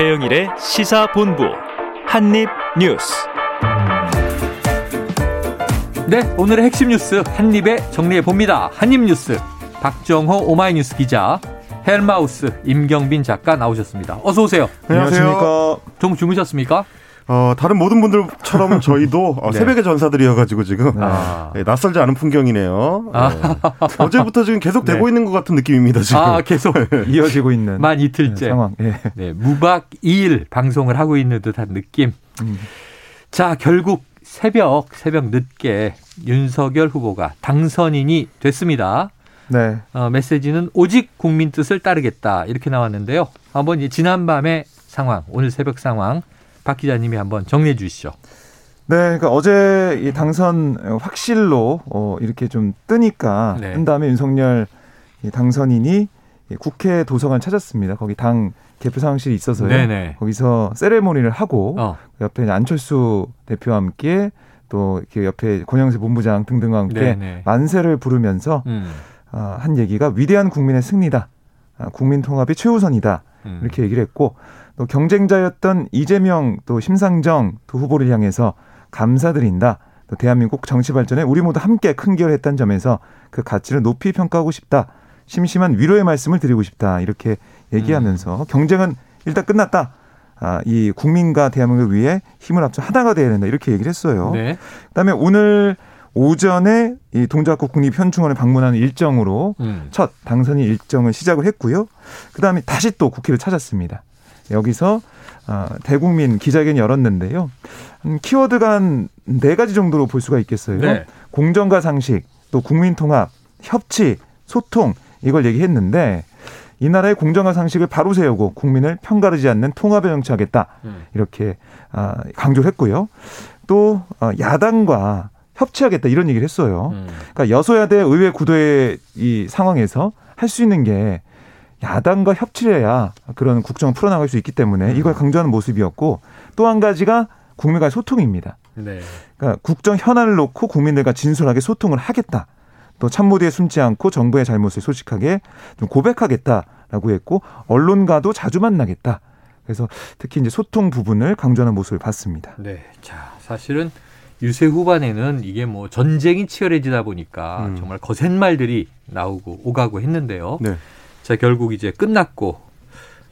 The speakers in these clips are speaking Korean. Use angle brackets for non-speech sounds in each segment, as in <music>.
최영일의 시사본부 한입뉴스. 네, 오늘의 핵심 뉴스 한입에 정리해 봅니다. 한입뉴스 박정호 오마이뉴스 기자, 헬마우스 임경빈 작가 나오셨습니다. 어서 오세요. 안녕하십니까. 좀 주무셨습니까? 어, 다른 모든 분들처럼 <laughs> 저희도 어, 네. 새벽의 전사들이어가지고 지금 아. 네, 낯설지 않은 풍경이네요. 아. 네. 어제부터 지금 계속 되고 네. 있는 것 같은 느낌입니다. 지금. 아, 계속 <laughs> 이어지고 있는 만 이틀째 상황. 예. 네, 무박 2일 방송을 하고 있는 듯한 느낌. 음. 자, 결국 새벽 새벽 늦게 윤석열 후보가 당선인이 됐습니다. 네. 어, 메시지는 오직 국민 뜻을 따르겠다 이렇게 나왔는데요. 한번 이제 지난밤의 상황, 오늘 새벽 상황 박 기자님이 한번 정리해 주시죠. 네, 그러니까 어제 이 당선 확실로 어, 이렇게 좀 뜨니까 네. 뜬 다음에 윤석열 이 당선인이 이 국회 도서관 찾았습니다. 거기 당 개표 상황실이 있어서요. 네네. 거기서 세레모니를 하고 어, 옆에 안철수 대표와 함께 또 옆에 권영세 본부장 등등과 함께 네네. 만세를 부르면서 음, 아, 한 얘기가 위대한 국민의 승리다. 아, 국민 통합이 최우선이다. 음. 이렇게 얘기를 했고 또 경쟁자였던 이재명 또 심상정 두 후보를 향해서 감사드린다. 또 대한민국 정치 발전에 우리 모두 함께 큰 기여했다는 점에서 그 가치를 높이 평가하고 싶다. 심심한 위로의 말씀을 드리고 싶다. 이렇게 얘기하면서 경쟁은 일단 끝났다. 아, 이 국민과 대한민국을 위해 힘을 합쳐 하나가 되어야 된다. 이렇게 얘기를 했어요. 네. 그다음에 오늘 오전에 이 동작구 국립현충원을 방문하는 일정으로 음. 첫 당선인 일정을 시작을 했고요. 그다음에 다시 또 국회를 찾았습니다. 여기서 어, 대국민 기자회견 열었는데요. 음, 키워드가 한 네 가지 정도로 볼 수가 있겠어요. 네. 공정과 상식, 또 국민 통합, 협치, 소통 이걸 얘기했는데 이 나라의 공정과 상식을 바로 세우고 국민을 편가르지 않는 통합에 정치하겠다 음. 이렇게 아, 강조를 했고요. 또 어, 야당과 협치하겠다 이런 얘기를 했어요. 음. 그러니까 여소야대 의회 구도의 이 상황에서 할 수 있는 게 야당과 협치를 해야 그런 국정을 풀어나갈 수 있기 때문에 이걸 강조하는 모습이었고 또 한 가지가 국민과의 소통입니다. 네. 그러니까 국정 현안을 놓고 국민들과 진솔하게 소통을 하겠다. 또 참모디에 숨지 않고 정부의 잘못을 솔직하게 좀 고백하겠다라고 했고 언론과도 자주 만나겠다. 그래서 특히 이제 소통 부분을 강조하는 모습을 봤습니다. 네. 자, 사실은 유세 후반에는 이게 뭐 전쟁이 치열해지다 보니까 음. 정말 거센 말들이 나오고 오가고 했는데요. 네. 자, 결국 이제 끝났고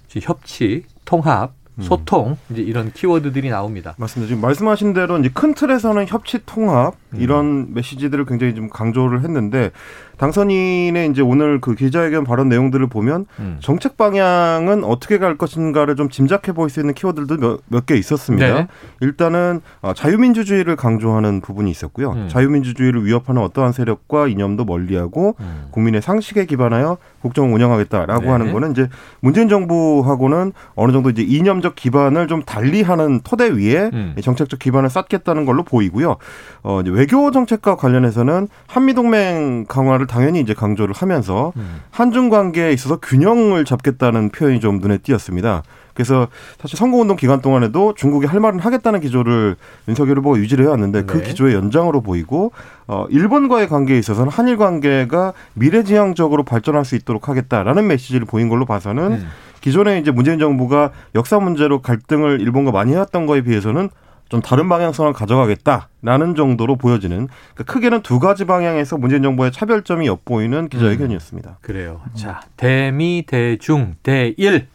이제 협치, 통합, 음. 소통 이제 이런 키워드들이 나옵니다. 맞습니다. 지금 말씀하신 대로 이제 큰 틀에서는 협치 통합 음. 이런 메시지들을 굉장히 좀 강조를 했는데 당선인의 이제 오늘 그 기자회견 발언 내용들을 보면 음. 정책 방향은 어떻게 갈 것인가를 좀 짐작해 볼수 있는 키워드들도 몇 개 있었습니다. 네. 일단은 어, 자유민주주의를 강조하는 부분이 있었고요. 음. 자유민주주의를 위협하는 어떠한 세력과 이념도 멀리하고 음. 국민의 상식에 기반하여 국정을 운영하겠다라고 네. 하는 거는 이제 문재인 정부하고는 어느 정도 이제 이념적 기반을 좀 달리하는 토대 위에 음. 정책적 기반을 쌓겠다는 걸로 보이고요. 어, 이제 외교 정책과 관련해서는 한미 동맹 강화를 당연히 이제 강조를 하면서 음. 한중 관계에 있어서 균형을 잡겠다는 표현이 좀 눈에 띄었습니다. 그래서 사실 선거운동 기간 동안에도 중국이 할 말은 하겠다는 기조를 윤석열 후보가 유지를 해왔는데 그 네. 기조의 연장으로 보이고 어, 일본과의 관계에 있어서는 한일 관계가 미래지향적으로 발전할 수 있도록 하겠다라는 메시지를 보인 걸로 봐서는 음. 기존에 이제 문재인 정부가 역사 문제로 갈등을 일본과 많이 해왔던 거에 비해서는 좀 다른 방향성을 가져가겠다라는 정도로 보여지는 그러니까 크게는 두 가지 방향에서 문재인 정부의 차별점이 엿보이는 기자회견이었습니다. 그래요. 자, 대미, 대중, 대일,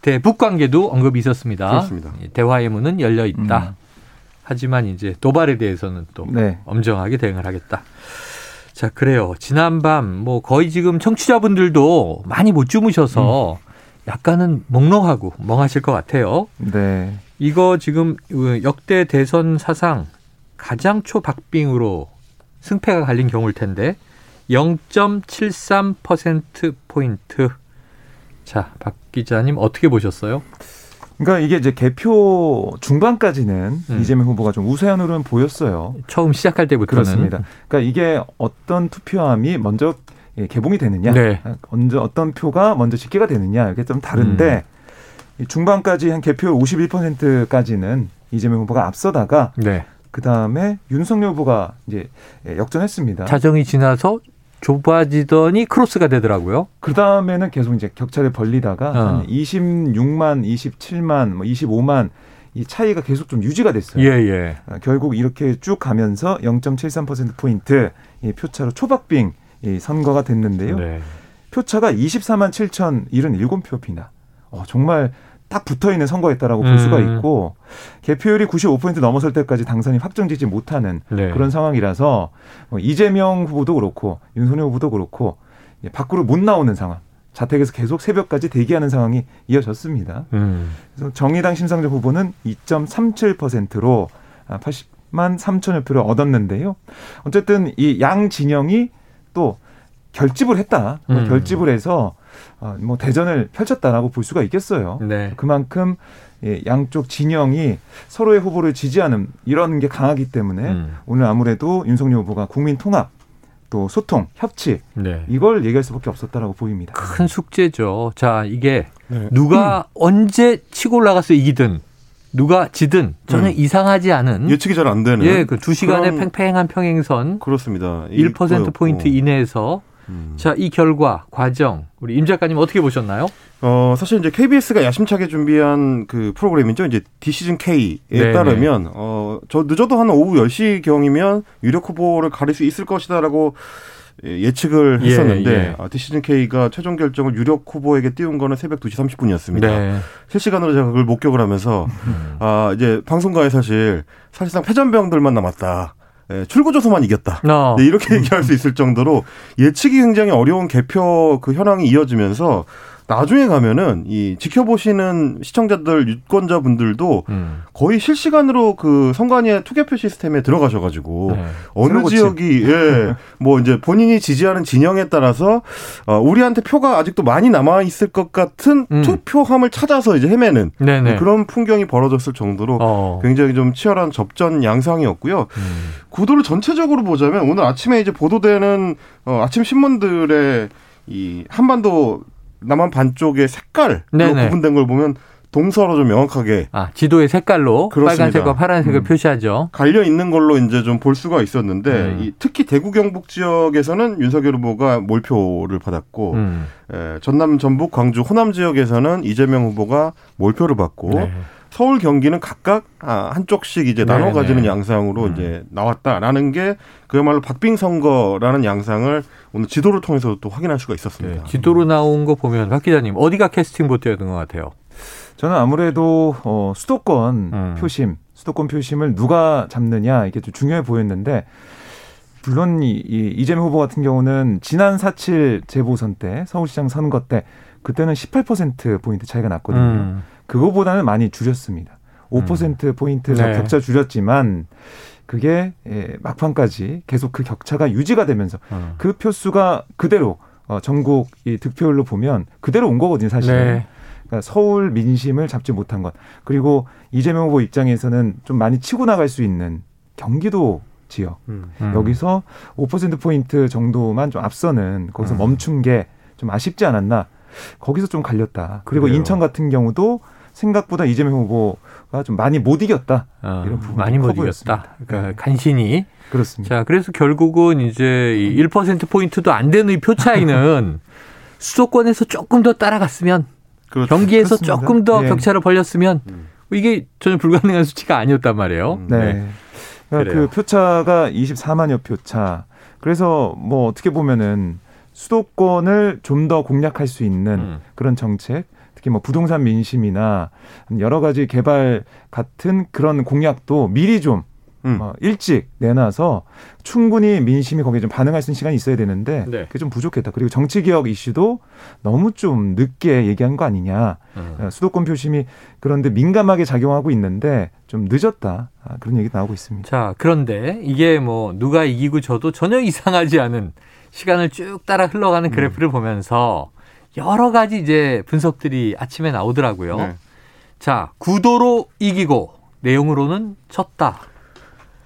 대북 관계도 언급이 있었습니다. 그렇습니다. 예, 대화의 문은 열려 있다. 음. 하지만 이제 도발에 대해서는 또 네. 엄정하게 대응을 하겠다. 자, 그래요. 지난밤 뭐 거의 지금 청취자분들도 많이 못 주무셔서 약간은 몽롱하고 멍하실 것 같아요. 네. 이거 지금 역대 대선 사상 가장 초박빙으로 승패가 갈린 경우일 텐데 0.73% 포인트. 자, 박 기자님 어떻게 보셨어요? 그러니까 이게 이제 개표 중반까지는 음. 이재명 후보가 좀 우세한 흐름 보였어요. 처음 시작할 때부터는 그렇습니다. 그러니까 이게 어떤 투표함이 먼저 예, 개봉이 되느냐, 네. 먼저 어떤 표가 먼저 집계가 되느냐 이게 좀 다른데 음. 이 중반까지 한 개표 51%까지는 이재명 후보가 앞서다가 네. 그 다음에 윤석열 후보가 이제 예, 역전했습니다. 자정이 지나서 좁아지더니 크로스가 되더라고요. 그 다음에는 계속 이제 격차를 벌리다가 어. 한 26만, 27만, 뭐 25만 이 차이가 계속 좀 유지가 됐어요. 예, 예. 어, 결국 이렇게 쭉 가면서 0.73% 포인트 이 표차로 초박빙 이 선거가 됐는데요. 네. 표차가 24만 7,077표입니다. 어, 정말 딱 붙어 있는 선거였다라고 볼 음. 수가 있고 개표율이 95% 넘어설 때까지 당선이 확정되지 못하는 네. 그런 상황이라서 어, 이재명 후보도 그렇고 윤석열 후보도 그렇고 이제 밖으로 못 나오는 상황. 자택에서 계속 새벽까지 대기하는 상황이 이어졌습니다. 음. 그래서 정의당 심상정 후보는 2.37%로 80만 3천여 표를 얻었는데요. 어쨌든 이 양 진영이 또 결집을 했다. 뭐 음. 결집을 해서 어, 뭐 대전을 펼쳤다라고 볼 수가 있겠어요. 네. 그만큼 예, 양쪽 진영이 서로의 후보를 지지하는 이런 게 강하기 때문에 음. 오늘 아무래도 윤석열 후보가 국민 통합 또 소통, 협치 네. 이걸 얘기할 수밖에 없었다라고 보입니다. 큰 숙제죠. 자, 이게 네. 누가 언제 치고 올라가서 이기든 누가 지든 전혀 음. 이상하지 않은 예측이 잘 안 되는. 예, 그두 시간의 그런- 팽팽한 평행선 그렇습니다. 1% 포인트 이거였고. 이내에서 음. 자, 이 결과 과정 우리 임 작가님 어떻게 보셨나요? 어, 사실 이제 KBS가 야심차게 준비한 그 프로그램이죠. 이제 디시즌 K에 네네. 따르면, 어, 저 늦어도 한 오후 10시 경이면 유력 후보를 가릴 수 있을 것이다라고 예, 예측을 예, 했었는데, 예. 아, 디시즌 K가 최종 결정을 유력 후보에게 띄운 거는 새벽 2시 30분이었습니다. 네. 실시간으로 제가 그걸 목격을 하면서, 아, 이제 방송가에 사실 사실상 패전병들만 남았다. 예, 출구 조서만 이겼다. 어. 네, 이렇게 <laughs> 얘기할 수 있을 정도로 예측이 굉장히 어려운 개표 그 현황이 이어지면서 나중에 가면은 이 지켜보시는 시청자들 유권자 분들도 음. 거의 실시간으로 그 선관위의 투개표 시스템에 들어가셔가지고 네. 어느. 지역이 예 <laughs> 뭐 이제 본인이 지지하는 진영에 따라서 어 우리한테 표가 아직도 많이 남아 있을 것 같은 음. 투표함을 찾아서 이제 헤매는 네네. 그런 풍경이 벌어졌을 정도로 어. 굉장히 좀 치열한 접전 양상이었고요. 음. 구도를 전체적으로 보자면 오늘 아침에 이제 보도되는 어, 아침 신문들의 이 한반도 남한 반쪽의 색깔로 네네. 구분된 걸 보면 동서로 좀 명확하게 아, 지도의 색깔로 그렇습니다. 빨간색과 파란색을 음. 표시하죠. 갈려 있는 걸로 이제 좀 볼 수가 있었는데 음. 이 특히 대구 경북 지역에서는 윤석열 후보가 몰표를 받았고 음. 에, 전남 전북 광주 호남 지역에서는 이재명 후보가 몰표를 받고 네. 서울 경기는 각각 아, 한쪽씩 이제 나눠 네네. 가지는 양상으로 음. 이제 나왔다라는 게 그야말로 박빙 선거라는 양상을 오늘 지도를 통해서 또 확인할 수가 네. 있었습니다. 지도로 나온 거 보면 박 기자님 어디가 캐스팅 보트였던 것 같아요. 저는 아무래도 어, 수도권 음. 표심, 수도권 표심을 누가 잡느냐 이게 좀 중요해 보였는데 물론 이, 이 이재명 후보 같은 경우는 지난 4.7 재보선 때 서울시장 선거 때 그때는 18% 포인트 차이가 났거든요. 음. 그거보다는 많이 줄였습니다. 5% 포인트가 네. 격차 줄였지만 그게 예, 막판까지 계속 그 격차가 유지가 되면서 어. 그 표수가 그대로 어, 전국 이 득표율로 보면 그대로 온 거거든요, 사실. 네. 그러니까 서울 민심을 잡지 못한 것. 그리고 이재명 후보 입장에서는 좀 많이 치고 나갈 수 있는 경기도 지역. 음. 여기서 5%포인트 정도만 좀 앞서는 거기서 음. 멈춘 게 좀 아쉽지 않았나. 거기서 좀 갈렸다. 그리고 그래요. 인천 같은 경우도 생각보다 이재명 후보가 좀 많이 못 이겼다. 어, 이런 부분이 많이 못. 이겼다. 그러니까 간신히. 그렇습니다. 자, 그래서 결국은 이제 이1% 포인트도 안 되는 이표 차이는 <laughs> 수도권에서 조금 더 따라갔으면 그렇죠. 경기에서 그렇습니다. 조금 더 예. 격차를 벌렸으면 음. 이게 전혀 불가능한 수치가 아니었단 말이에요. 음. 네. 그러니까 그래요. 그 표차가 24만여 표차. 그래서 뭐 어떻게 보면은 수도권을 좀 더 공략할 수 있는 음. 그런 정책, 특히 뭐 부동산 민심이나 여러 가지 개발 같은 그런 공약도 미리 좀 음. 어, 일찍 내놔서 충분히 민심이 거기에 좀 반응할 수 있는 시간이 있어야 되는데 네. 그게 좀 부족했다. 그리고 정치 개혁 이슈도 너무 좀 늦게 얘기한 거 아니냐. 음. 어, 수도권 표심이 그런데 민감하게 작용하고 있는데 좀 늦었다. 아, 그런 얘기 나오고 있습니다. 자, 그런데 이게 뭐 누가 이기고 져도 전혀 이상하지 않은 시간을 쭉 따라 흘러가는 그래프를 보면서 여러 가지 이제 분석들이 아침에 나오더라고요. 네. 자, 구도로 이기고 내용으로는 졌다.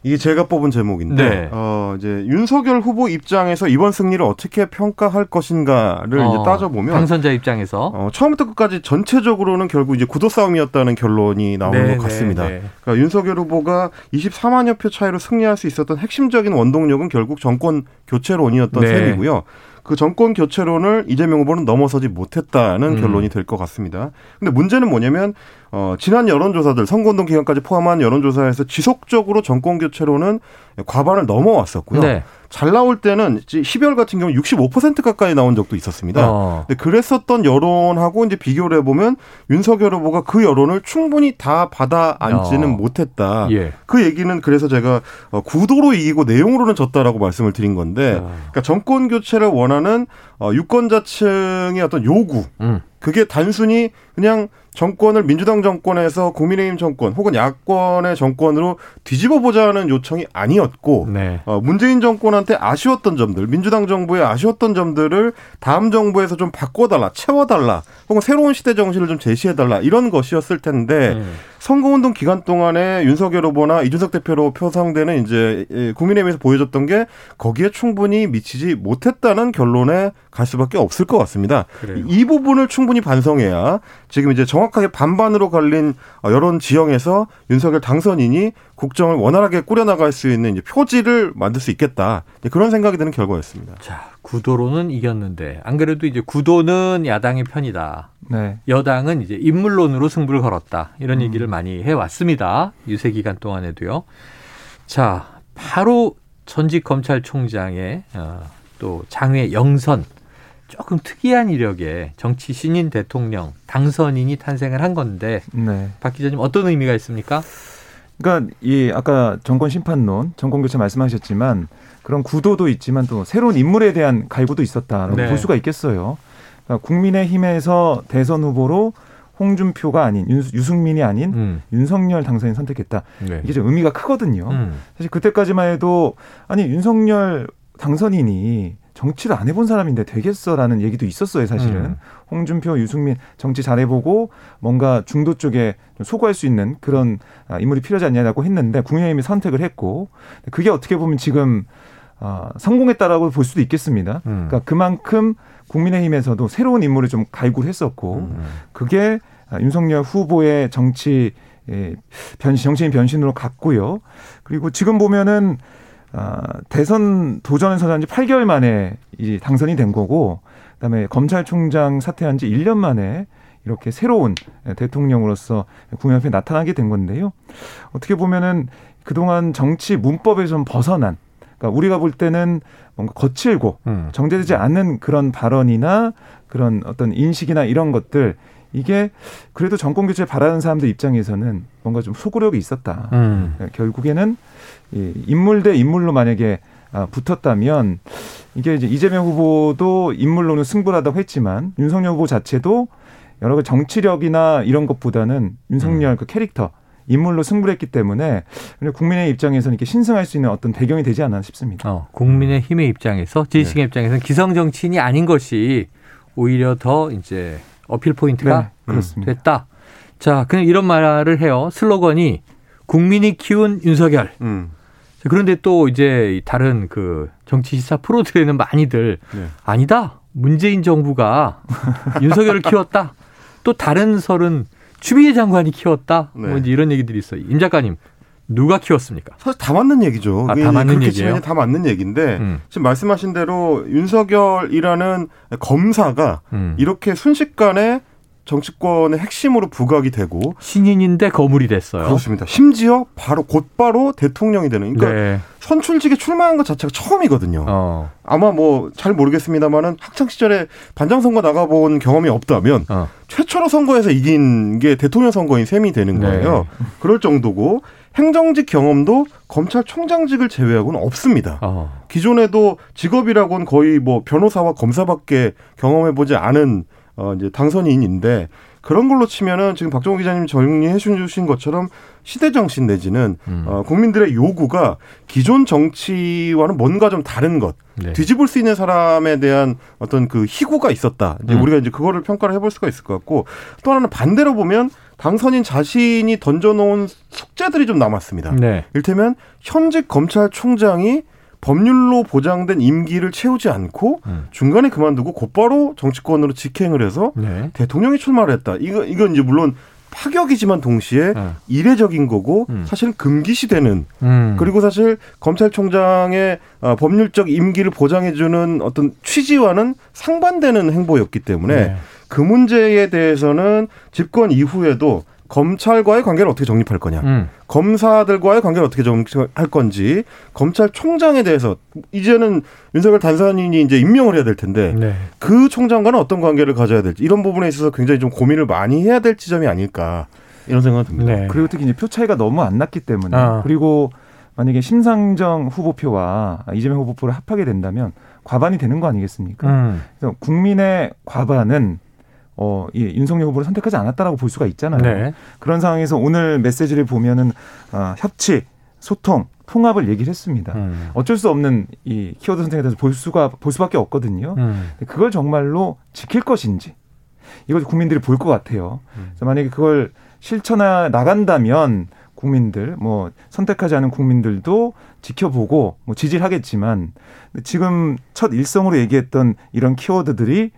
이게 제가 뽑은 제목인데 네. 어 이제 윤석열 후보 입장에서 이번 승리를 어떻게 평가할 것인가를 어, 이제 따져 보면 당선자 입장에서 어, 처음부터 끝까지 전체적으로는 결국 이제 구도 싸움이었다는 결론이 나오는 네, 것 같습니다. 네, 네. 그러니까 윤석열 후보가 24만여 표 차이로 승리할 수 있었던 핵심적인 원동력은 결국 정권 교체론이었던 네. 셈이고요. 그 정권 교체론을 이재명 후보는 넘어서지 못했다는 음. 결론이 될 것 같습니다. 근데 문제는 뭐냐면 어, 지난 여론조사들 선거운동 기간까지 포함한 여론조사에서 지속적으로 정권 교체론은 과반을 넘어왔었고요. 네. 잘 나올 때는 12월 같은 경우 65% 가까이 나온 적도 있었습니다. 어. 근데 그랬었던 여론하고 이제 비교를 해보면 윤석열 후보가 그 여론을 충분히 다 받아 안지는 어. 못했다. 예. 그 얘기는 그래서 제가 어, 구도로 이기고 내용으로는 졌다라고 말씀을 드린 건데, 어. 그러니까 정권 교체를 원하는 어, 유권자층의 어떤 요구, 음. 그게 단순히 그냥 정권을 민주당 정권에서 국민의힘 정권 혹은 야권의 정권으로 뒤집어 보자는 요청이 아니었고 네. 어, 문재인 정권한테 아쉬웠던 점들, 민주당 정부에 아쉬웠던 점들을 다음 정부에서 좀 바꿔달라, 채워달라, 혹은 새로운 시대 정신을 좀 제시해달라 이런 것이었을 텐데 음. 선거운동 기간 동안에 윤석열 후보나 이준석 대표로 표상되는 이제 예, 국민의힘에서 보여줬던 게 거기에 충분히 미치지 못했다는 결론에 갈 수밖에 없을 것 같습니다. 그래요. 이 부분을 충분히 반성해야 지금 이제 정확하게 반반으로 갈린 어, 여론 지형에서 윤석열 당선인이 국정을 원활하게 꾸려나갈 수 있는 이제 표지를 만들 수 있겠다. 그런 생각이 드는 결과였습니다. 자, 구도로는 이겼는데 안 그래도 이제 구도는 야당의 편이다. 네. 여당은 이제 인물론으로 승부를 걸었다. 이런 음. 얘기를 많이 해왔습니다. 유세 기간 동안에도요. 자, 바로 전직 검찰총장의 어, 또 장외 영선 조금 특이한 이력의 정치 신인 대통령 당선인이 탄생을 한 건데 네. 박 기자님 어떤 의미가 있습니까? 그러니까 이 아까 정권 심판론, 정권 교체 말씀하셨지만 그런 구도도 있지만 또 새로운 인물에 대한 갈구도 있었다라고 네. 볼 수가 있겠어요. 그러니까 국민의힘에서 대선 후보로 홍준표가 아닌 윤, 유승민이 아닌 음. 윤석열 당선인 선택했다. 네. 이게 좀 의미가 크거든요. 음. 사실 그때까지만 해도 아니 윤석열 당선인이 정치를 안 해본 사람인데 되겠어라는 얘기도 있었어요 사실은 음. 홍준표 유승민 정치 잘해보고 뭔가 중도 쪽에 좀 소구할 수 있는 그런 아, 인물이 필요하지 않냐라고 했는데 국민의힘이 선택을 했고 그게 어떻게 보면 지금 아, 성공했다라고 볼 수도 있겠습니다. 음. 그러니까 그만큼 국민의힘에서도 새로운 인물을 좀 갈구를 했었고 음. 그게 아, 윤석열 후보의 정치 예, 변신 정치인 변신으로 갔고요. 그리고 지금 보면은 아, 대선 도전에서 한지 8개월 만에 이 당선이 된 거고 그다음에 검찰총장 사퇴한 지 1년 만에 이렇게 새로운 대통령으로서 국민 앞에 나타나게 된 건데요. 어떻게 보면은 그동안 정치 문법에 좀 벗어난 그러니까 우리가 볼 때는 뭔가 거칠고 음. 정제되지 않는 그런 발언이나 그런 어떤 인식이나 이런 것들 이게 그래도 정권 교체 바라는 사람들 입장에서는 뭔가 좀 소구력이 있었다. 음. 결국에는 이 인물 대 인물로 만약에 아, 붙었다면 이게 이제 이재명 후보도 인물로는 승부하다고 했지만 윤석열 후보 자체도 여러 가지 정치력이나 이런 것보다는 윤석열 그 캐릭터 인물로 승부를 했기 때문에 국민의 입장에서는 이렇게 신승할 수 있는 어떤 배경이 되지 않나 싶습니다. 어, 국민의 힘의 입장에서 지지층의 입장에서는 기성 정치인이 아닌 것이 오히려 더 이제 어필 포인트가 네, 그렇습니다. 됐다. 자, 그냥 이런 말을 해요. 슬로건이 국민이 키운 윤석열. 음. 자, 그런데 또 이제 다른 그 정치 시사 프로들에는 많이들 네. 아니다. 문재인 정부가 윤석열을 키웠다. 또 다른 설은 추미애 장관이 키웠다. 뭐 네. 이제 이런 얘기들이 있어요. 임 작가님 누가 키웠습니까? 사실 다 맞는 얘기죠. 아, 다 맞는 얘기예요? 다 맞는 얘기인데 음. 지금 말씀하신 대로 윤석열이라는 검사가 음. 이렇게 순식간에 정치권의 핵심으로 부각이 되고 신인인데 거물이 됐어요. 그렇습니다. 심지어 바로 곧바로 대통령이 되는 그러니까 네. 선출직에 출마한 것 자체가 처음이거든요. 어. 아마 뭐 잘 모르겠습니다만은 학창 시절에 반장 선거 나가본 경험이 없다면 어. 최초로 선거에서 이긴 게 대통령 선거인 셈이 되는 네. 거예요. 그럴 정도고 행정직 경험도 검찰총장직을 제외하고는 없습니다. 어. 기존에도 직업이라고는 거의 뭐 변호사와 검사밖에 경험해 보지 않은 어 이제 당선인인데 그런 걸로 치면은 지금 박정호 기자님 정리해 주신 것처럼 시대 정신 내지는 음. 어 국민들의 요구가 기존 정치와는 뭔가 좀 다른 것 네. 뒤집을 수 있는 사람에 대한 어떤 그 희구가 있었다. 이제 음. 우리가 이제 그거를 평가를 해볼 수가 있을 것 같고 또 하나는 반대로 보면 당선인 자신이 던져놓은 숙제들이 좀 남았습니다. 네. 일테면 현직 검찰총장이 법률로 보장된 임기를 채우지 않고 음. 중간에 그만두고 곧바로 정치권으로 직행을 해서 네. 대통령이 출마를 했다. 이거 이건 이제 물론 파격이지만 동시에 어. 이례적인 거고 음. 사실은 금기시되는 음. 그리고 사실 검찰총장의 어, 법률적 임기를 보장해주는 어떤 취지와는 상반되는 행보였기 때문에 네. 그 문제에 대해서는 집권 이후에도 검찰과의 관계를 어떻게 정립할 거냐, 음. 검사들과의 관계를 어떻게 정립할 건지, 검찰총장에 대해서 이제는 윤석열 단선인이 이제 임명을 해야 될 텐데 네. 그 총장과는 어떤 관계를 가져야 될지 이런 부분에 있어서 굉장히 좀 고민을 많이 해야 될 지점이 아닐까 이런 생각이 듭니다. 네. 그리고 특히 이제 표 차이가 너무 안 났기 때문에 아. 그리고 만약에 심상정 후보표와 이재명 후보표를 합하게 된다면 과반이 되는 거 아니겠습니까? 음. 그래서 국민의 과반은 어, 이 윤석열 후보를 선택하지 않았다라고 볼 수가 있잖아요. 네. 그런 상황에서 오늘 메시지를 보면은 어, 협치, 소통, 통합을 얘기를 했습니다. 음. 어쩔 수 없는 이 키워드 선택에 대해서 볼 수가 볼 수밖에 없거든요. 음. 그걸 정말로 지킬 것인지 이걸 국민들이 볼 것 같아요. 음. 그래서 만약에 그걸 실천해 나간다면 국민들 뭐 선택하지 않은 국민들도 지켜보고 뭐 지지를 하겠지만 지금 첫 일성으로 얘기했던 이런 키워드들이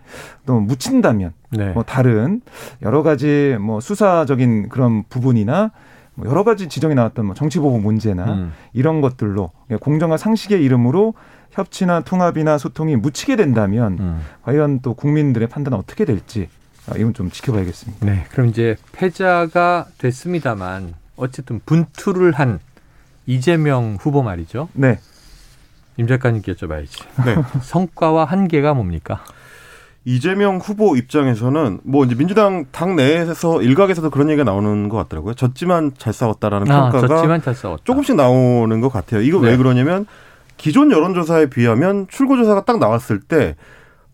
또 묻힌다면 네. 뭐 다른 여러 가지 뭐 수사적인 그런 부분이나 뭐 여러 가지 지적이 나왔던 뭐 정치보복 문제나 음. 이런 것들로 공정과 상식의 이름으로 협치나 통합이나 소통이 묻히게 된다면 음. 과연 또 국민들의 판단은 어떻게 될지 아, 이건 좀 지켜봐야겠습니다. 네. 그럼 이제 패자가 됐습니다만 어쨌든 분투를 한 이재명 후보 말이죠. 네. 임 작가님께 여쭤봐야지. 네. <laughs> 성과와 한계가 뭡니까? 이재명 후보 입장에서는 뭐 이제 민주당 당 내에서 일각에서도 그런 얘기가 나오는 것 같더라고요. 졌지만 잘 싸웠다라는 아, 평가가 잘 싸웠다. 조금씩 나오는 것 같아요. 이거 네. 왜 그러냐면 기존 여론조사에 비하면 출구조사가 딱 나왔을 때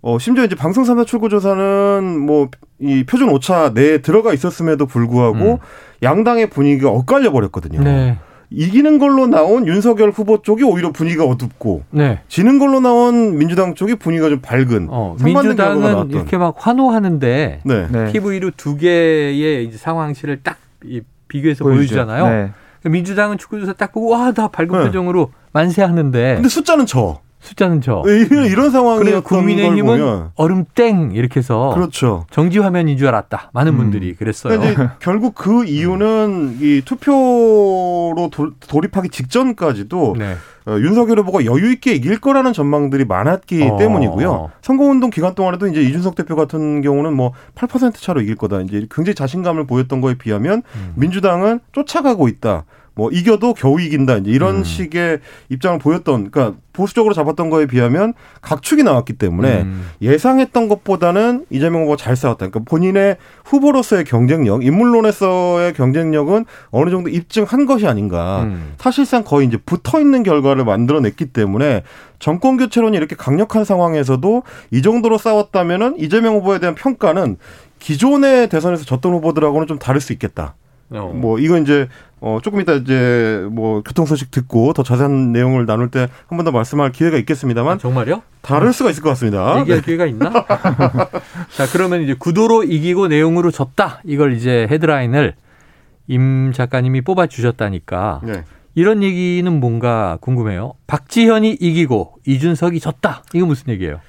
어, 심지어 이제 방송 3사 출구조사는 뭐 이 표준 오차 내에 들어가 있었음에도 불구하고 음. 양당의 분위기가 엇갈려 버렸거든요. 네. 이기는 걸로 나온 윤석열 후보 쪽이 오히려 분위기가 어둡고 네. 지는 걸로 나온 민주당 쪽이 분위기가 좀 밝은 어, 민주당은. 이렇게 막 환호하는데 네. 네. TV로 두 개의 이제 상황실을 딱 이- 비교해서 보여주죠. 보여주잖아요. 네. 민주당은 축구조사 딱 보고 와 다 밝은 네. 표정으로 만세하는데 근데 숫자는 저. 숫자는 저. 이런, 이런 상황이었던 국민의힘은 보면 얼음 땡 이렇게 해서 그렇죠. 정지 화면인 줄 알았다. 많은 음. 분들이 그랬어요. 그러니까 결국 그 이유는 이 투표로 도, 돌입하기 직전까지도 네. 어, 윤석열 후보가 여유 있게 이길 거라는 전망들이 많았기 어. 때문이고요. 선거운동 기간 동안에도 이제 이준석 대표 같은 경우는 뭐 8% 차로 이길 거다. 이제 굉장히 자신감을 보였던 거에 비하면 음. 민주당은 쫓아가고 있다. 뭐 이겨도 겨우 이긴다. 이제 이런 음. 식의 입장을 보였던 그러니까 보수적으로 잡았던 거에 비하면 각축이 나왔기 때문에 음. 예상했던 것보다는 이재명 후보가 잘 싸웠다. 그러니까 본인의 후보로서의 경쟁력, 인물론에서의 경쟁력은 어느 정도 입증한 것이 아닌가. 음. 사실상 거의 이제 붙어 있는 결과를 만들어냈기 때문에 정권 교체론이 이렇게 강력한 상황에서도 이 정도로 싸웠다면은 이재명 후보에 대한 평가는 기존의 대선에서 졌던 후보들하고는 좀 다를 수 있겠다. 어. 뭐 이거 이제 어 조금 이따 이제 뭐 교통 소식 듣고 더 자세한 내용을 나눌 때 한 번 더 말씀할 기회가 아, 있겠습니다만 정말요? 다를 수가 있을 것 같습니다. 얘기할 기회가 있나? <laughs> 자, 그러면 이제 구도로 이기고 내용으로 졌다. 이걸 이제 헤드라인을 임 작가님이 뽑아 주셨다니까 네. 이런 얘기는 뭔가 궁금해요. 박지현이 이기고 이준석이 졌다. 이거 무슨 얘기예요?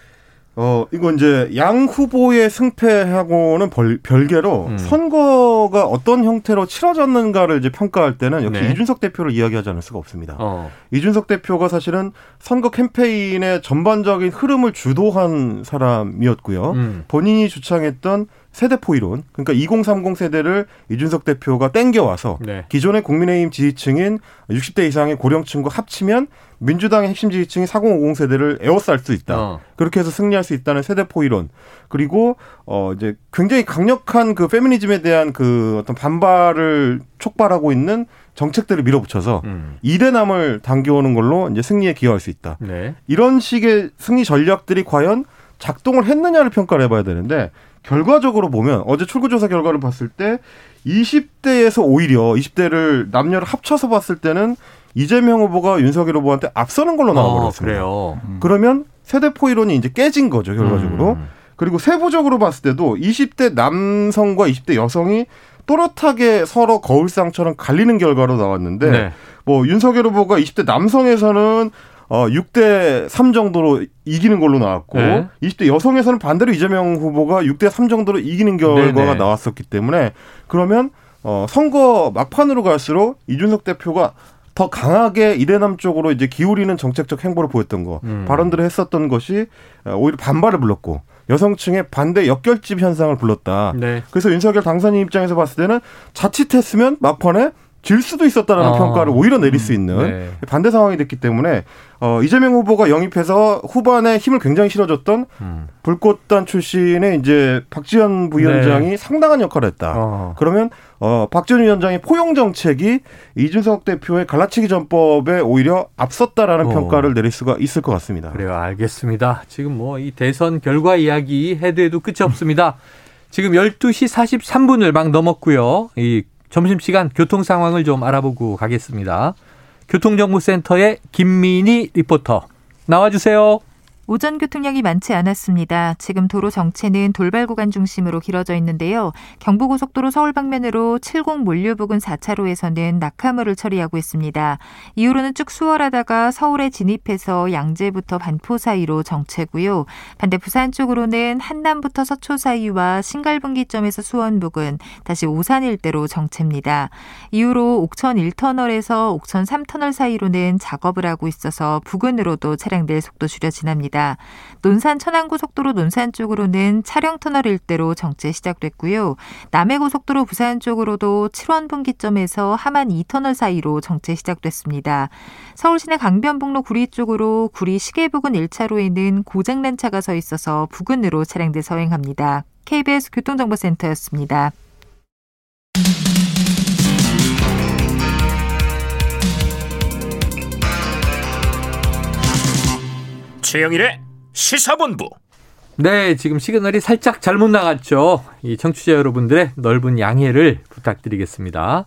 어, 이거 이제 양 후보의 승패하고는 벌- 별개로 음. 선거가 어떤 형태로 치러졌는가를 이제 평가할 때는 역시 네. 이준석 대표를 이야기하지 않을 수가 없습니다. 어. 이준석 대표가 사실은 선거 캠페인의 전반적인 흐름을 주도한 사람이었고요. 음. 본인이 주창했던 세대포 이론, 그러니까 2030 세대를 이준석 대표가 땡겨와서 네. 기존의 국민의힘 지지층인 60대 이상의 고령층과 합치면 민주당의 핵심 지지층인 4050 세대를 에워쌀 수 있다. 어. 그렇게 해서 승리할 수 있다는 세대포 이론. 그리고 어 이제 굉장히 강력한 그 페미니즘에 대한 그 어떤 반발을 촉발하고 있는 정책들을 밀어붙여서 음. 이대남을 당겨오는 걸로 이제 승리에 기여할 수 있다. 네. 이런 식의 승리 전략들이 과연 작동을 했느냐를 평가를 해봐야 되는데 결과적으로 보면 어제 출구조사 결과를 봤을 때 20대에서 오히려 20대를 남녀를 합쳐서 봤을 때는 이재명 후보가 윤석열 후보한테 앞서는 걸로 어, 나와버렸습니다. 그래요. 그러면 세대포 이론이 이제 깨진 거죠 결과적으로. 음. 그리고 세부적으로 봤을 때도 20대 남성과 20대 여성이 또렷하게 서로 거울상처럼 갈리는 결과로 나왔는데 네. 뭐 윤석열 후보가 20대 남성에서는 어 6대 3 정도로 이기는 걸로 나왔고 네. 20대 여성에서는 반대로 이재명 후보가 6대 3 정도로 이기는 결과가 네네. 나왔었기 때문에 그러면 어 선거 막판으로 갈수록 이준석 대표가 더 강하게 이대남 쪽으로 이제 기울이는 정책적 행보를 보였던 거 음. 발언들을 했었던 것이 어, 오히려 반발을 불렀고 여성층의 반대 역결집 현상을 불렀다. 네. 그래서 윤석열 당선인 입장에서 봤을 때는 자칫했으면 막판에 질 수도 있었다라는 어. 평가를 오히려 내릴 수 있는 네. 반대 상황이 됐기 때문에 어, 이재명 후보가 영입해서 후반에 힘을 굉장히 실어줬던 음. 불꽃단 출신의 이제 박지원 부위원장이 상당한 역할을 했다. 네. 어. 그러면 어, 박지원 위원장의 포용 정책이 이준석 대표의 갈라치기 전법에 오히려 앞섰다라는 어. 평가를 내릴 수가 있을 것 같습니다. 그래요. 알겠습니다. 지금 뭐 이 대선 결과 이야기 해도 해도 끝이 없습니다. 지금 12시 43분을 막 넘었고요. 이 점심시간 교통 상황을 좀 알아보고 가겠습니다. 교통정보센터의 김민희 리포터 나와주세요. 오전 교통량이 많지 않았습니다. 지금 도로 정체는 돌발 구간 중심으로 길어져 있는데요. 경부고속도로 서울 방면으로 70 몰류 부근 4차로에서는 낙하물을 처리하고 있습니다. 이후로는 쭉 수월하다가 서울에 진입해서 양재부터 반포 사이로 정체고요. 반대 부산 쪽으로는 한남부터 서초 사이와 신갈분기점에서 수원 부근, 다시 오산 일대로 정체입니다. 이후로 옥천 1터널에서 옥천 3터널 사이로는 작업을 하고 있어서 부근으로도 차량들 속도 줄여 지납니다. 논산 천안고속도로 논산 쪽으로는 차량 터널 일대로 정체 시작됐고요. 남해고속도로 부산 쪽으로도 7원 분기점에서 하만 2터널 사이로 정체 시작됐습니다. 서울시내 강변북로 구리 쪽으로 구리 시계 부근 1차로에는 고장난 차가 서 있어서 부근으로 차량들 서행합니다. KBS 교통정보센터였습니다. 최영일의 시사본부. 네, 지금 시그널이 살짝 잘못 나갔죠. 이 청취자 여러분들의 넓은 양해를 부탁드리겠습니다.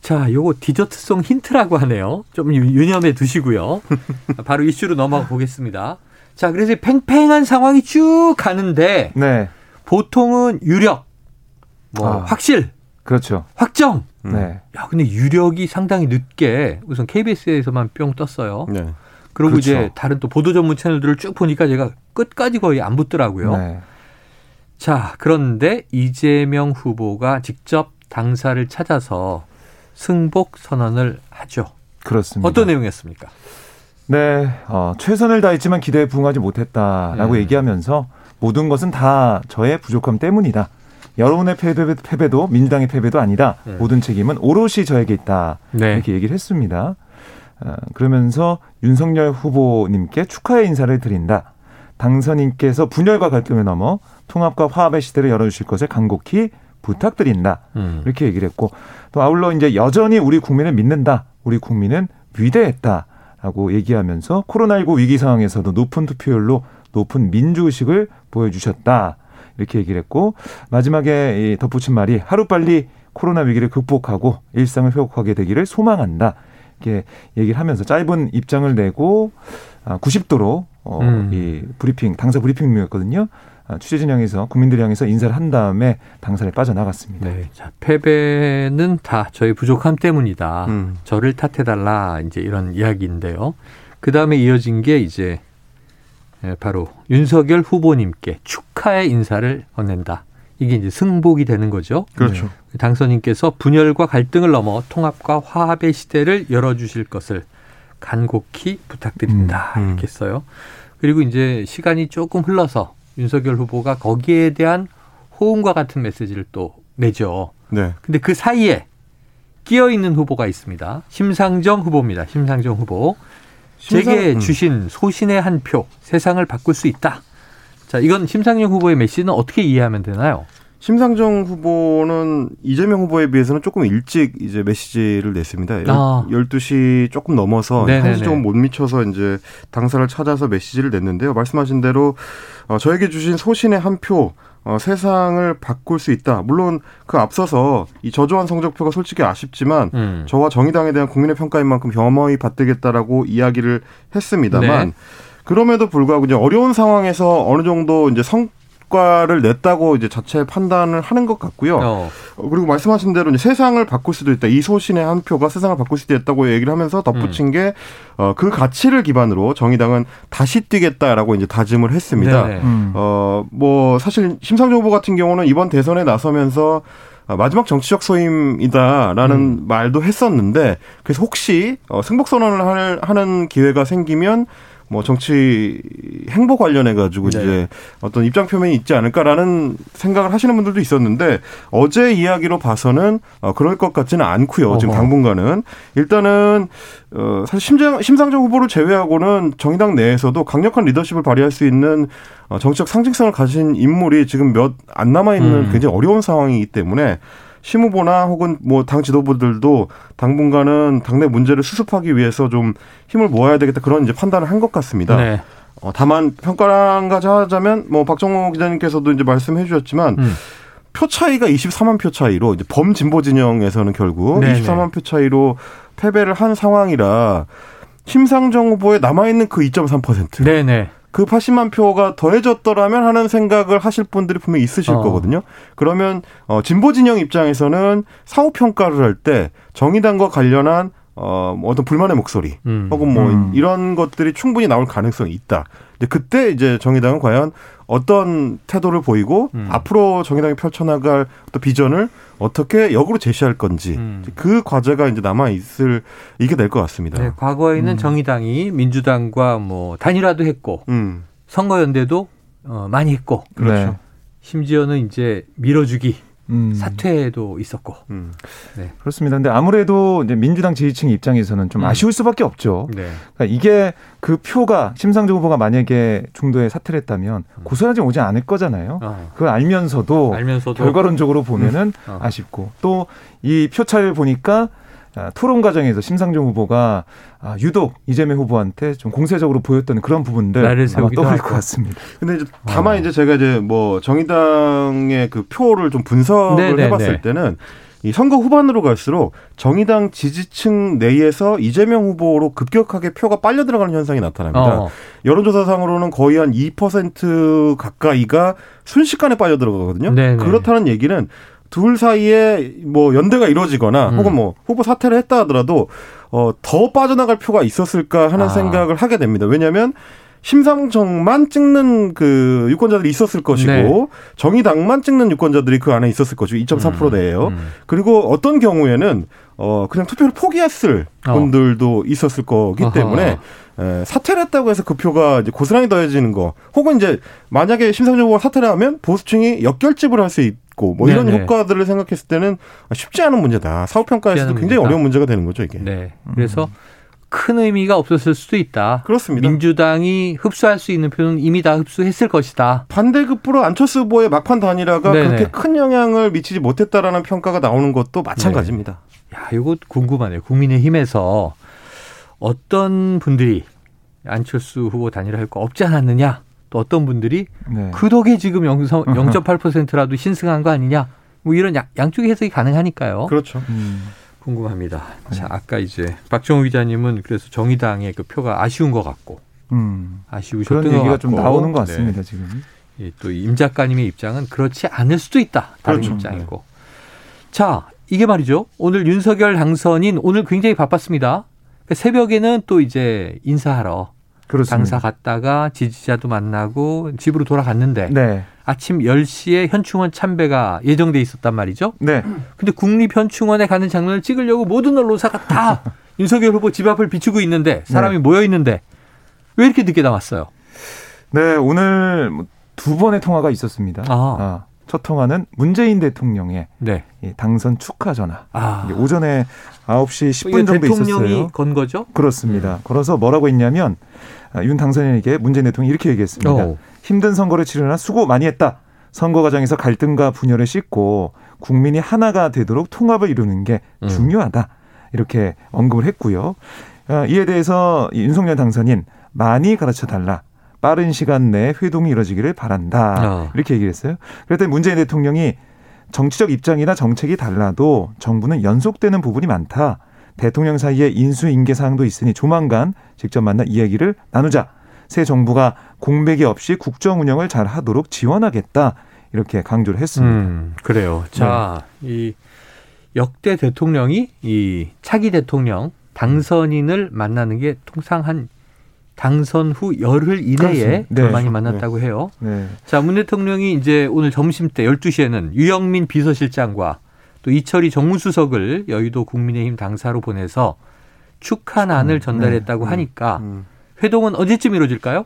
자, 요거 디저트송 힌트라고 하네요. 좀 유- 유념해 두시고요. <laughs> 바로 이슈로 넘어가 보겠습니다. 자, 그래서 이 팽팽한 상황이 쭉 가는데 네, 보통은 유력, 뭐 아. 확실, 그렇죠. 확정. 네, 야, 근데 유력이 상당히 늦게 우선 KBS에서만 뿅 떴어요. 네. 그리고 그렇죠. 이제 다른 또 보도 전문 채널들을 쭉 보니까 제가 끝까지 거의 안 붙더라고요. 네. 자, 그런데 이재명 후보가 직접 당사를 찾아서 승복 선언을 하죠. 그렇습니다. 어떤 내용이었습니까? 네, 어, 최선을 다했지만 기대에 부응하지 못했다라고 음. 얘기하면서 모든 것은 다 저의 부족함 때문이다. 여러분의 패배, 패배도 민주당의 패배도 아니다. 음. 모든 책임은 오롯이 저에게 있다. 네. 이렇게 얘기를 했습니다. 어, 그러면서 윤석열 후보님께 축하의 인사를 드린다. 당선인께서 분열과 갈등을 넘어 통합과 화합의 시대를 열어주실 것을 간곡히 부탁드린다. 음. 이렇게 얘기를 했고 또 아울러 이제 여전히 우리 국민을 믿는다. 우리 국민은 위대했다 라고 얘기하면서 코로나19 위기 상황에서도 높은 투표율로 높은 민주의식을 보여주셨다. 이렇게 얘기를 했고 마지막에 이 덧붙인 말이 하루빨리 코로나 위기를 극복하고 일상을 회복하게 되기를 소망한다. 이렇게 얘기를 하면서 짧은 입장을 내고 아, 90도로 어, 음. 이 브리핑 당사 브리핑이었거든요. 아, 취재진 향해서 국민들 향해서 인사를 한 다음에 당사를 빠져나갔습니다. 네. 자, 패배는 다 저희 부족함 때문이다. 음. 저를 탓해달라. 이제 이런 이야기인데요. 그 다음에 이어진 게 이제 예, 바로 윤석열 후보님께 축하의 인사를 건넨다. 이게 이제 승복이 되는 거죠. 그렇죠. 당선인께서 분열과 갈등을 넘어 통합과 화합의 시대를 열어주실 것을 간곡히 부탁드립니다. 음, 음. 이렇게 했어요. 그리고 이제 시간이 조금 흘러서 윤석열 후보가 거기에 대한 호응과 같은 메시지를 또 내죠. 네. 근데 그 사이에 끼어 있는 후보가 있습니다. 심상정 후보입니다. 심상정 후보. 제게 심상- 음. 주신 소신의 한 표, 세상을 바꿀 수 있다. 자, 이건 심상정 후보의 메시지는 어떻게 이해하면 되나요? 심상정 후보는 이재명 후보에 비해서는 조금 일찍 이제 메시지를 냈습니다. 아. 12시 조금 넘어서 네네네. 1시 조금 못 미쳐서 이제 당사를 찾아서 메시지를 냈는데요. 말씀하신 대로 어, 저에게 주신 소신의 한 표, 어, 세상을 바꿀 수 있다. 물론 그 앞서서 이 저조한 성적표가 솔직히 아쉽지만 음. 저와 정의당에 대한 국민의 평가인 만큼 겸허히 받들겠다라고 이야기를 했습니다만 네. 그럼에도 불구하고 이제 어려운 상황에서 어느 정도 이제 성 성과를 냈다고 이제 자체 판단을 하는 것 같고요. 어. 어, 그리고 말씀하신 대로 이제 세상을 바꿀 수도 있다. 이 소신의 한 표가 세상을 바꿀 수도 있다고 얘기를 하면서 덧붙인 게 어, 그 가치를 기반으로 정의당은 다시 뛰겠다라고 이제 다짐을 했습니다. 음. 어, 뭐 사실 심상정 후보 같은 경우는 이번 대선에 나서면서 아, 마지막 정치적 소임이다라는 음. 말도 했었는데 그래서 혹시 어, 승복 선언을 할- 하는 기회가 생기면 뭐 정치 행보 관련해 가지고 네. 이제 어떤 입장 표명이 있지 않을까라는 생각을 하시는 분들도 있었는데 어제 이야기로 봐서는 어, 그럴 것 같지는 않고요. 지금 어허. 당분간은 일단은 어, 사실 심장, 심상정 후보를 제외하고는 정의당 내에서도 강력한 리더십을 발휘할 수 있는 어, 정치적 상징성을 가진 인물이 지금 몇 안 남아 있는 음. 굉장히 어려운 상황이기 때문에 심 후보나 혹은 뭐 당 지도부들도 당분간은 당내 문제를 수습하기 위해서 좀 힘을 모아야 되겠다 그런 이제 판단을 한 것 같습니다. 네. 어, 다만 평가를 한 가지 하자면 뭐 박정호 기자님께서도 이제 말씀해 주셨지만 음. 표 차이가 24만 표 차이로 이제 범진보 진영에서는 결국 네네. 24만 표 차이로 패배를 한 상황이라 심상정 후보에 남아 있는 그 2.3%. 네네. 그 80만 표가 더해졌더라면 하는 생각을 하실 분들이 분명히 있으실 어. 거거든요. 그러면 어 진보 진영 입장에서는 사후 평가를 할 때 정의당과 관련한 어, 뭐 어떤 불만의 목소리 음. 혹은 뭐 음. 이런 것들이 충분히 나올 가능성이 있다. 이제 그때 이제 정의당은 과연 어떤 태도를 보이고 음. 앞으로 정의당이 펼쳐나갈 어떤 비전을 어떻게 역으로 제시할 건지 음. 그 과제가 이제 남아 있을 이게 될 것 같습니다. 네, 과거에는 음. 정의당이 민주당과 뭐 단일화도 했고 음, 선거연대도 어, 많이 했고 그렇죠. 네. 심지어는 이제 밀어주기 음. 사퇴도 있었고. 음. 그렇습니다. 근데 아무래도 이제 민주당 지지층 입장에서는 좀 음. 아쉬울 수밖에 없죠. 네. 그러니까 이게 그 표가 심상정 후보가 만약에 중도에 사퇴를 했다면 고소하지 오지 않을 거잖아요. 어, 그걸 알면서도 알면서도 결과론적으로 보면은 어. 아쉽고 또 이 표차를 보니까 아, 토론 과정에서 심상정 후보가 아, 유독 이재명 후보한테 좀 공세적으로 보였던 그런 부분들 아마 떠올릴. 것 같습니다. 근데 이제 다만 이제 제가 이제 뭐 정의당의 그 표를 좀 분석을 네네네. 해봤을 때는 이 선거 후반으로 갈수록 정의당 지지층 내에서 이재명 후보로 급격하게 표가 빨려 들어가는 현상이 나타납니다. 어, 여론조사상으로는 거의 한 2% 가까이가 순식간에 빠져 들어가거든요. 네네. 그렇다는 얘기는 둘 사이에 뭐 연대가 이루어지거나 음. 혹은 뭐 후보 사퇴를 했다 하더라도 어, 더 빠져나갈 표가 있었을까 하는 아. 생각을 하게 됩니다. 왜냐하면 심상정만 찍는 그 유권자들이 있었을 것이고 네. 정의당만 찍는 유권자들이 그 안에 있었을 것이고 2.4% 내에요. 음. 그리고 어떤 경우에는 어 그냥 투표를 포기했을 어. 분들도 있었을 거기 어허. 때문에 에, 사퇴를 했다고 해서 그 표가 이제 고스란히 더해지는 거 혹은 이제 만약에 심상정 후보가 사퇴를 하면 보수층이 역결집을 할 수 있고 뭐 이런 네네. 효과들을 생각했을 때는 쉽지 않은 문제다. 사후 쉽지 평가에서도 않은 굉장히 문제다. 어려운 문제가 되는 거죠 이게. 네. 그래서 큰 의미가 없었을 수도 있다. 그렇습니다. 민주당이 흡수할 수 있는 표는 이미 다 흡수했을 것이다. 반대급부로 안철수 후보의 막판 단일화가 네네. 그렇게 큰 영향을 미치지 못했다라는 평가가 나오는 것도 마찬가지입니다. 야, 이거 궁금하네요. 국민의힘에서 어떤 분들이 안철수 후보 단일화 할 거 없지 않았느냐? 또 어떤 분들이 네. 그 덕에 지금 0.8%라도 <laughs> 신승한 거 아니냐? 뭐 이런 양, 양쪽의 해석이 가능하니까요. 그렇죠. 음. 궁금합니다. 자, 아까 이제 박정우 기자님은 그래서 정의당의 그 표가 아쉬운 것 같고 음. 아쉬우셨던 그런 것 얘기가 같고 좀 나오는 것 네. 같습니다 지금. 예, 또임 작가님의 입장은 그렇지 않을 수도 있다. 다른 그렇죠. 입장이고. 자, 이게 말이죠. 오늘 윤석열 당선인 오늘 굉장히 바빴습니다. 그러니까 새벽에는 또 이제 인사하러 그렇습니다. 당사 갔다가 지지자도 만나고 집으로 돌아갔는데 네. 아침 10시에 현충원 참배가 예정돼 있었단 말이죠. 네. 근데 국립현충원에 가는 장면을 찍으려고 모든 언론사가 다 <laughs> 윤석열 후보 집 앞을 비추고 있는데 사람이 모여 있는데 왜 이렇게 늦게 나왔어요? 네, 오늘 뭐두 번의 통화가 있었습니다. 아. 아, 첫 통화는 문재인 대통령의 네. 이 당선 축하 전화. 아. 오전에 9시 이게 10분 정도 대통령이 있었어요. 건 거죠? 그렇습니다. 걸어서 뭐라고 했냐면 아, 윤 당선인에게 문재인 대통령이 이렇게 얘기했습니다. 어. 힘든 선거를 치르느라 수고 많이 했다. 선거 과정에서 갈등과 분열을 씻고 국민이 하나가 되도록 통합을 이루는 게 음. 중요하다. 이렇게 언급을 했고요. 아, 이에 대해서 이 윤석열 당선인 많이 가르쳐 달라. 빠른 시간 내에 회동이 이뤄지기를 바란다. 어. 이렇게 얘기를 했어요. 그랬더니 문재인 대통령이 정치적 입장이나 정책이 달라도 정부는 연속되는 부분이 많다. 대통령 사이에 인수인계 사항도 있으니 조만간 직접 만나 이야기를 나누자. 새 정부가 공백이 없이 국정 운영을 잘 하도록 지원하겠다. 이렇게 강조를 했습니다. 음, 그래요. 자, 이 역대 대통령이 이 차기 대통령 당선인을 만나는 게 통상 한 당선 후 열흘 이내에. 네. 많이 만났다고 해요. 네. 자, 문 대통령이 이제 오늘 점심 때 12시에는 유영민 비서실장과 또 이철희 정무수석을 여의도 국민의힘 당사로 보내서 축하난을 전달했다고 네. 하니까 음. 회동은 언제쯤 이루어질까요?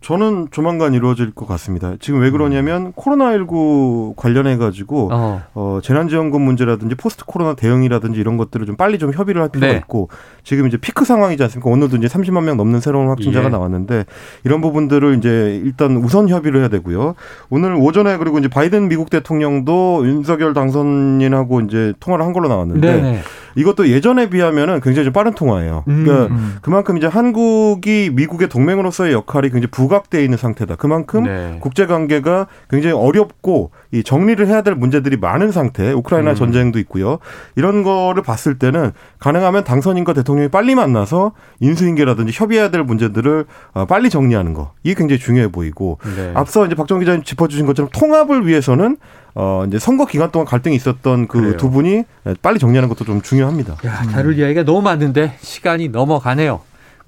저는 조만간 이루어질 것 같습니다. 지금 왜 그러냐면 코로나19 관련해 가지고 어. 어, 재난지원금 문제라든지 포스트 코로나 대응이라든지 이런 것들을 좀 빨리 좀 협의를 할 필요가 네. 있고 지금 이제 피크 상황이지 않습니까? 오늘도 이제 30만 명 넘는 새로운 확진자가 예. 나왔는데 이런 부분들을 이제 일단 우선 협의를 해야 되고요. 오늘 오전에 그리고 이제 바이든 미국 대통령도 윤석열 당선인하고 이제 통화를 한 걸로 나왔는데 네네. 이것도 예전에 비하면은 굉장히 좀 빠른 통화예요. 그러니까 음. 그만큼 이제 한국이 미국의 동맹으로서의 역할이 굉장히 부각돼 있는 상태다. 그만큼 네. 국제 관계가 굉장히 어렵고 이 정리를 해야 될 문제들이 많은 상태. 우크라이나 음. 전쟁도 있고요. 이런 거를 봤을 때는 가능하면 당선인과 대통령이 빨리 만나서 인수인계라든지 협의해야 될 문제들을 어, 빨리 정리하는 거. 이게 굉장히 중요해 보이고 네. 앞서 이제 박정 기자님 짚어주신 것처럼 통합을 위해서는 어 이제 선거 기간 동안 갈등이 있었던. 그 두 분이 빨리 정리하는 것도 좀 중요합니다. 야, 다룰 이야기가 너무 많은데 시간이 넘어가네요.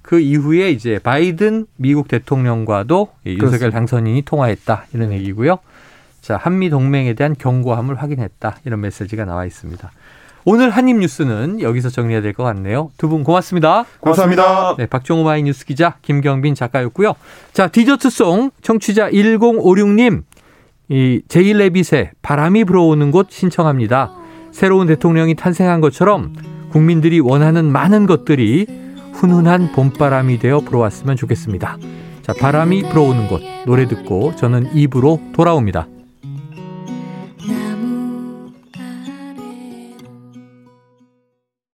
그 이후에 이제 바이든 미국 대통령과도 이 윤석열 그렇습니다. 당선인이 통화했다 이런 얘기고요. 자, 한미 동맹에 대한 견고함을 확인했다 이런 메시지가 나와 있습니다. 오늘 한입 뉴스는 여기서 정리해야 될 것 같네요. 두 분 고맙습니다. 고맙습니다. 네, 박정호 오마이뉴스 기자 김경빈 작가였고요. 자, 디저트송 청취자 1056님 이 제일레빗의 바람이 불어오는 곳 신청합니다. 새로운 대통령이 탄생한 것처럼 국민들이 원하는 많은 것들이 훈훈한 봄바람이 되어 불어왔으면 좋겠습니다. 자, 바람이 불어오는 곳 노래 듣고 저는 입으로 돌아옵니다.